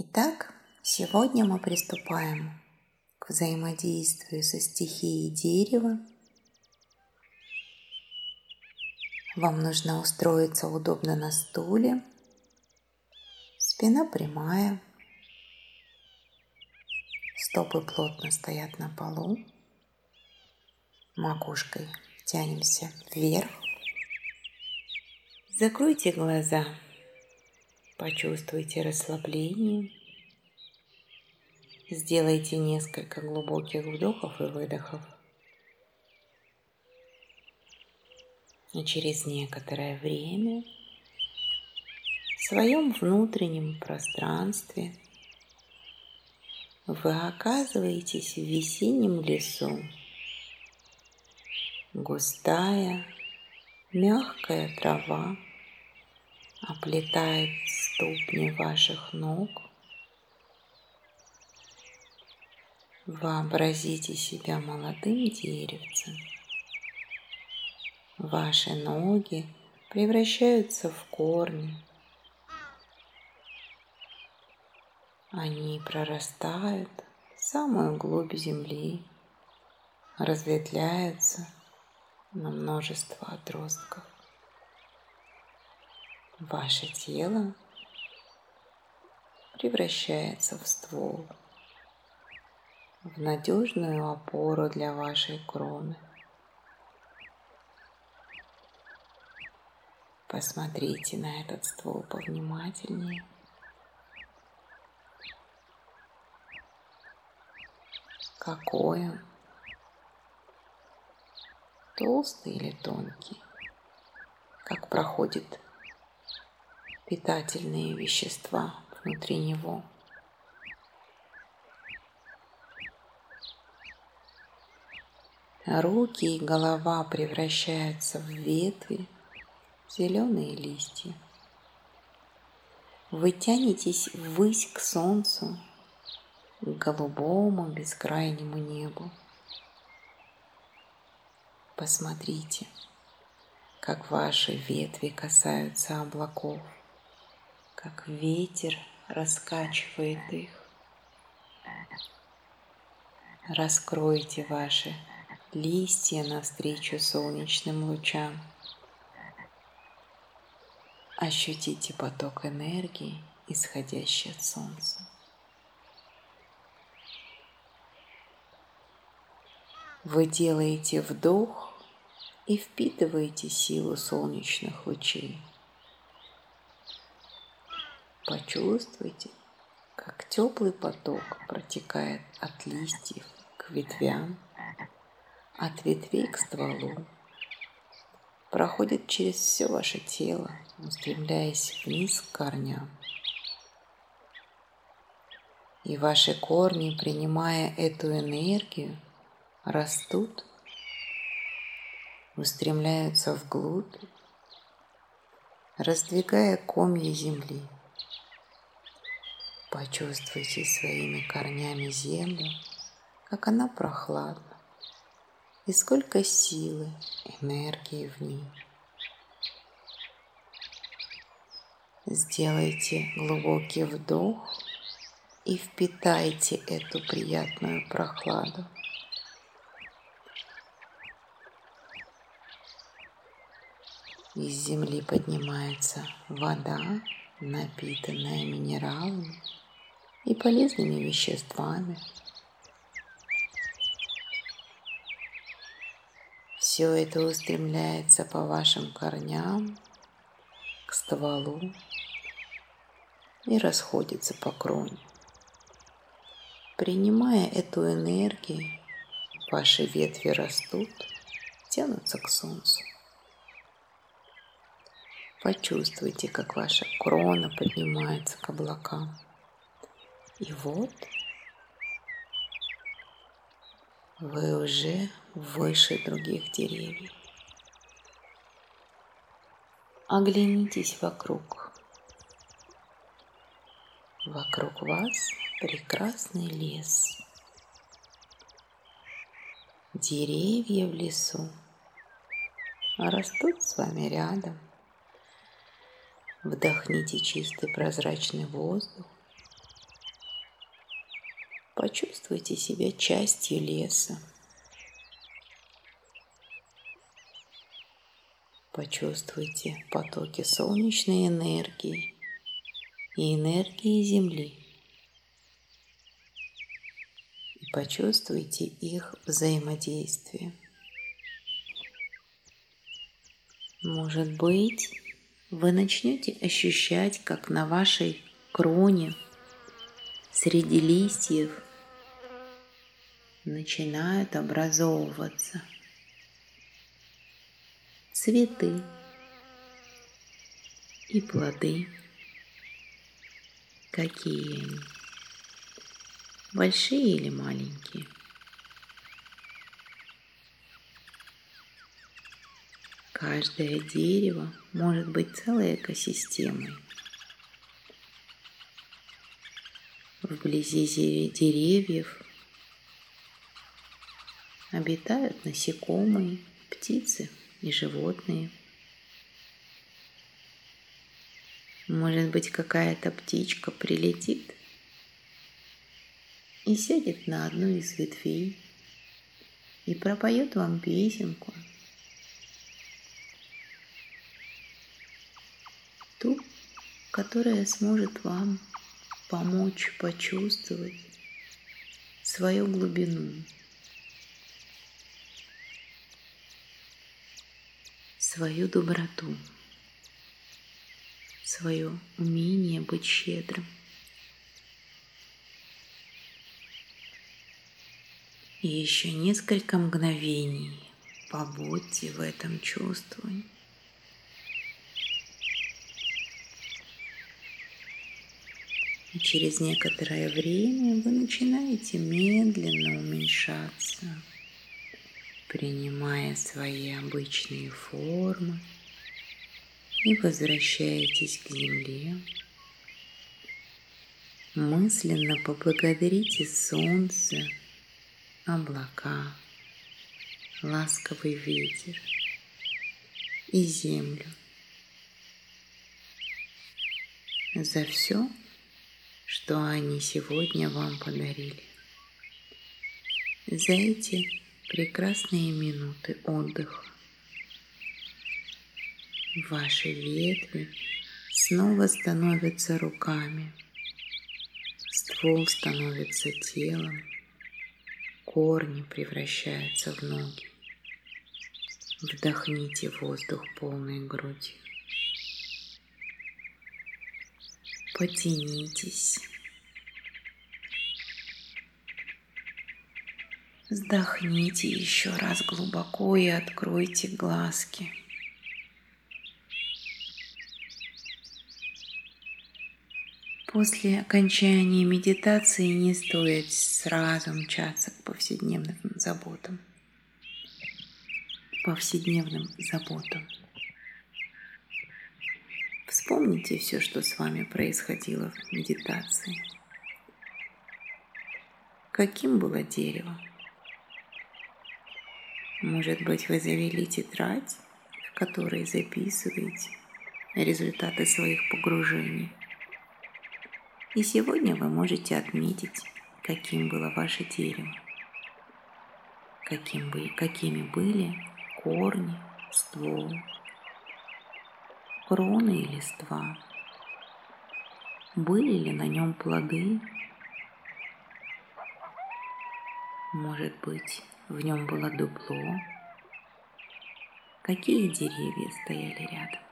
Итак, сегодня мы приступаем к взаимодействию со стихией дерева. Вам нужно устроиться удобно на стуле, спина прямая, стопы плотно стоят на полу, макушкой тянемся вверх. Закройте глаза. Почувствуйте расслабление. Сделайте несколько глубоких вдохов и выдохов. И через некоторое время в своем внутреннем пространстве вы оказываетесь в весеннем лесу. Густая, мягкая трава оплетает ступни ваших ног. Вообразите себя молодым деревцем. Ваши ноги превращаются в корни. Они прорастают в самую глубь земли, разветвляются на множество отростков. Ваше тело превращается в ствол, в надежную опору для вашей кроны. Посмотрите на этот ствол повнимательнее. Какой он? Толстый или тонкий? Как проходит питательные вещества внутри него. Руки и голова превращаются в ветви, зеленые листья. Вы тянетесь ввысь к солнцу, к голубому бескрайнему небу. Посмотрите, как ваши ветви касаются облаков как ветер раскачивает их. Раскройте ваши листья навстречу солнечным лучам. Ощутите поток энергии, исходящий от солнца. Вы делаете вдох и впитываете силу солнечных лучей. Почувствуйте, как теплый поток протекает от листьев к ветвям, от ветвей к стволу, проходит через все ваше тело, устремляясь вниз к корням. И ваши корни, принимая эту энергию, растут, устремляются вглубь, раздвигая комья земли – Почувствуйте своими корнями землю, как она прохладна, и сколько силы, энергии в ней. Сделайте глубокий вдох и впитайте эту приятную прохладу. Из земли поднимается вода, напитанная минералами и полезными веществами. Все это устремляется по вашим корням к стволу и расходится по кроне. Принимая эту энергию, ваши ветви растут, тянутся к солнцу. Почувствуйте, как ваша крона поднимается к облакам. И вот вы уже выше других деревьев. Оглянитесь вокруг. Вокруг вас прекрасный лес. Деревья в лесу растут с вами рядом. Вдохните чистый прозрачный воздух почувствуйте себя частью леса. Почувствуйте потоки солнечной энергии и энергии Земли. И почувствуйте их взаимодействие. Может быть, вы начнете ощущать, как на вашей кроне среди листьев начинают образовываться цветы и плоды. Какие они? Большие или маленькие? Каждое дерево может быть целой экосистемой. Вблизи деревьев обитают насекомые, птицы и животные. Может быть, какая-то птичка прилетит и сядет на одну из ветвей и пропоет вам песенку – ту, которая сможет вам помочь почувствовать свою глубину, свою доброту, свое умение быть щедрым. И еще несколько мгновений побудьте в этом чувствовании. И через некоторое время вы начинаете медленно уменьшаться, принимая свои обычные формы и возвращаетесь к земле. Мысленно поблагодарите солнце, облака, ласковый ветер и землю за все, что они сегодня вам подарили. За эти прекрасные минуты отдыха ваши ветви снова становятся руками, ствол становится телом, корни превращаются в ноги. Вдохните воздух полной грудью. Потянитесь. Вздохните еще раз глубоко и откройте глазки. После окончания медитации не стоит сразу мчаться к повседневным заботам. Повседневным заботам. Вспомните все, что с вами происходило в медитации. Каким было дерево? Может быть, вы завели тетрадь, в которой записываете результаты своих погружений. И сегодня вы можете отметить, каким было ваше дерево, каким бы, какими были корни, ствол, кроны и листва? Были ли на нем плоды? Может быть, в нем было дупло? Какие деревья стояли рядом?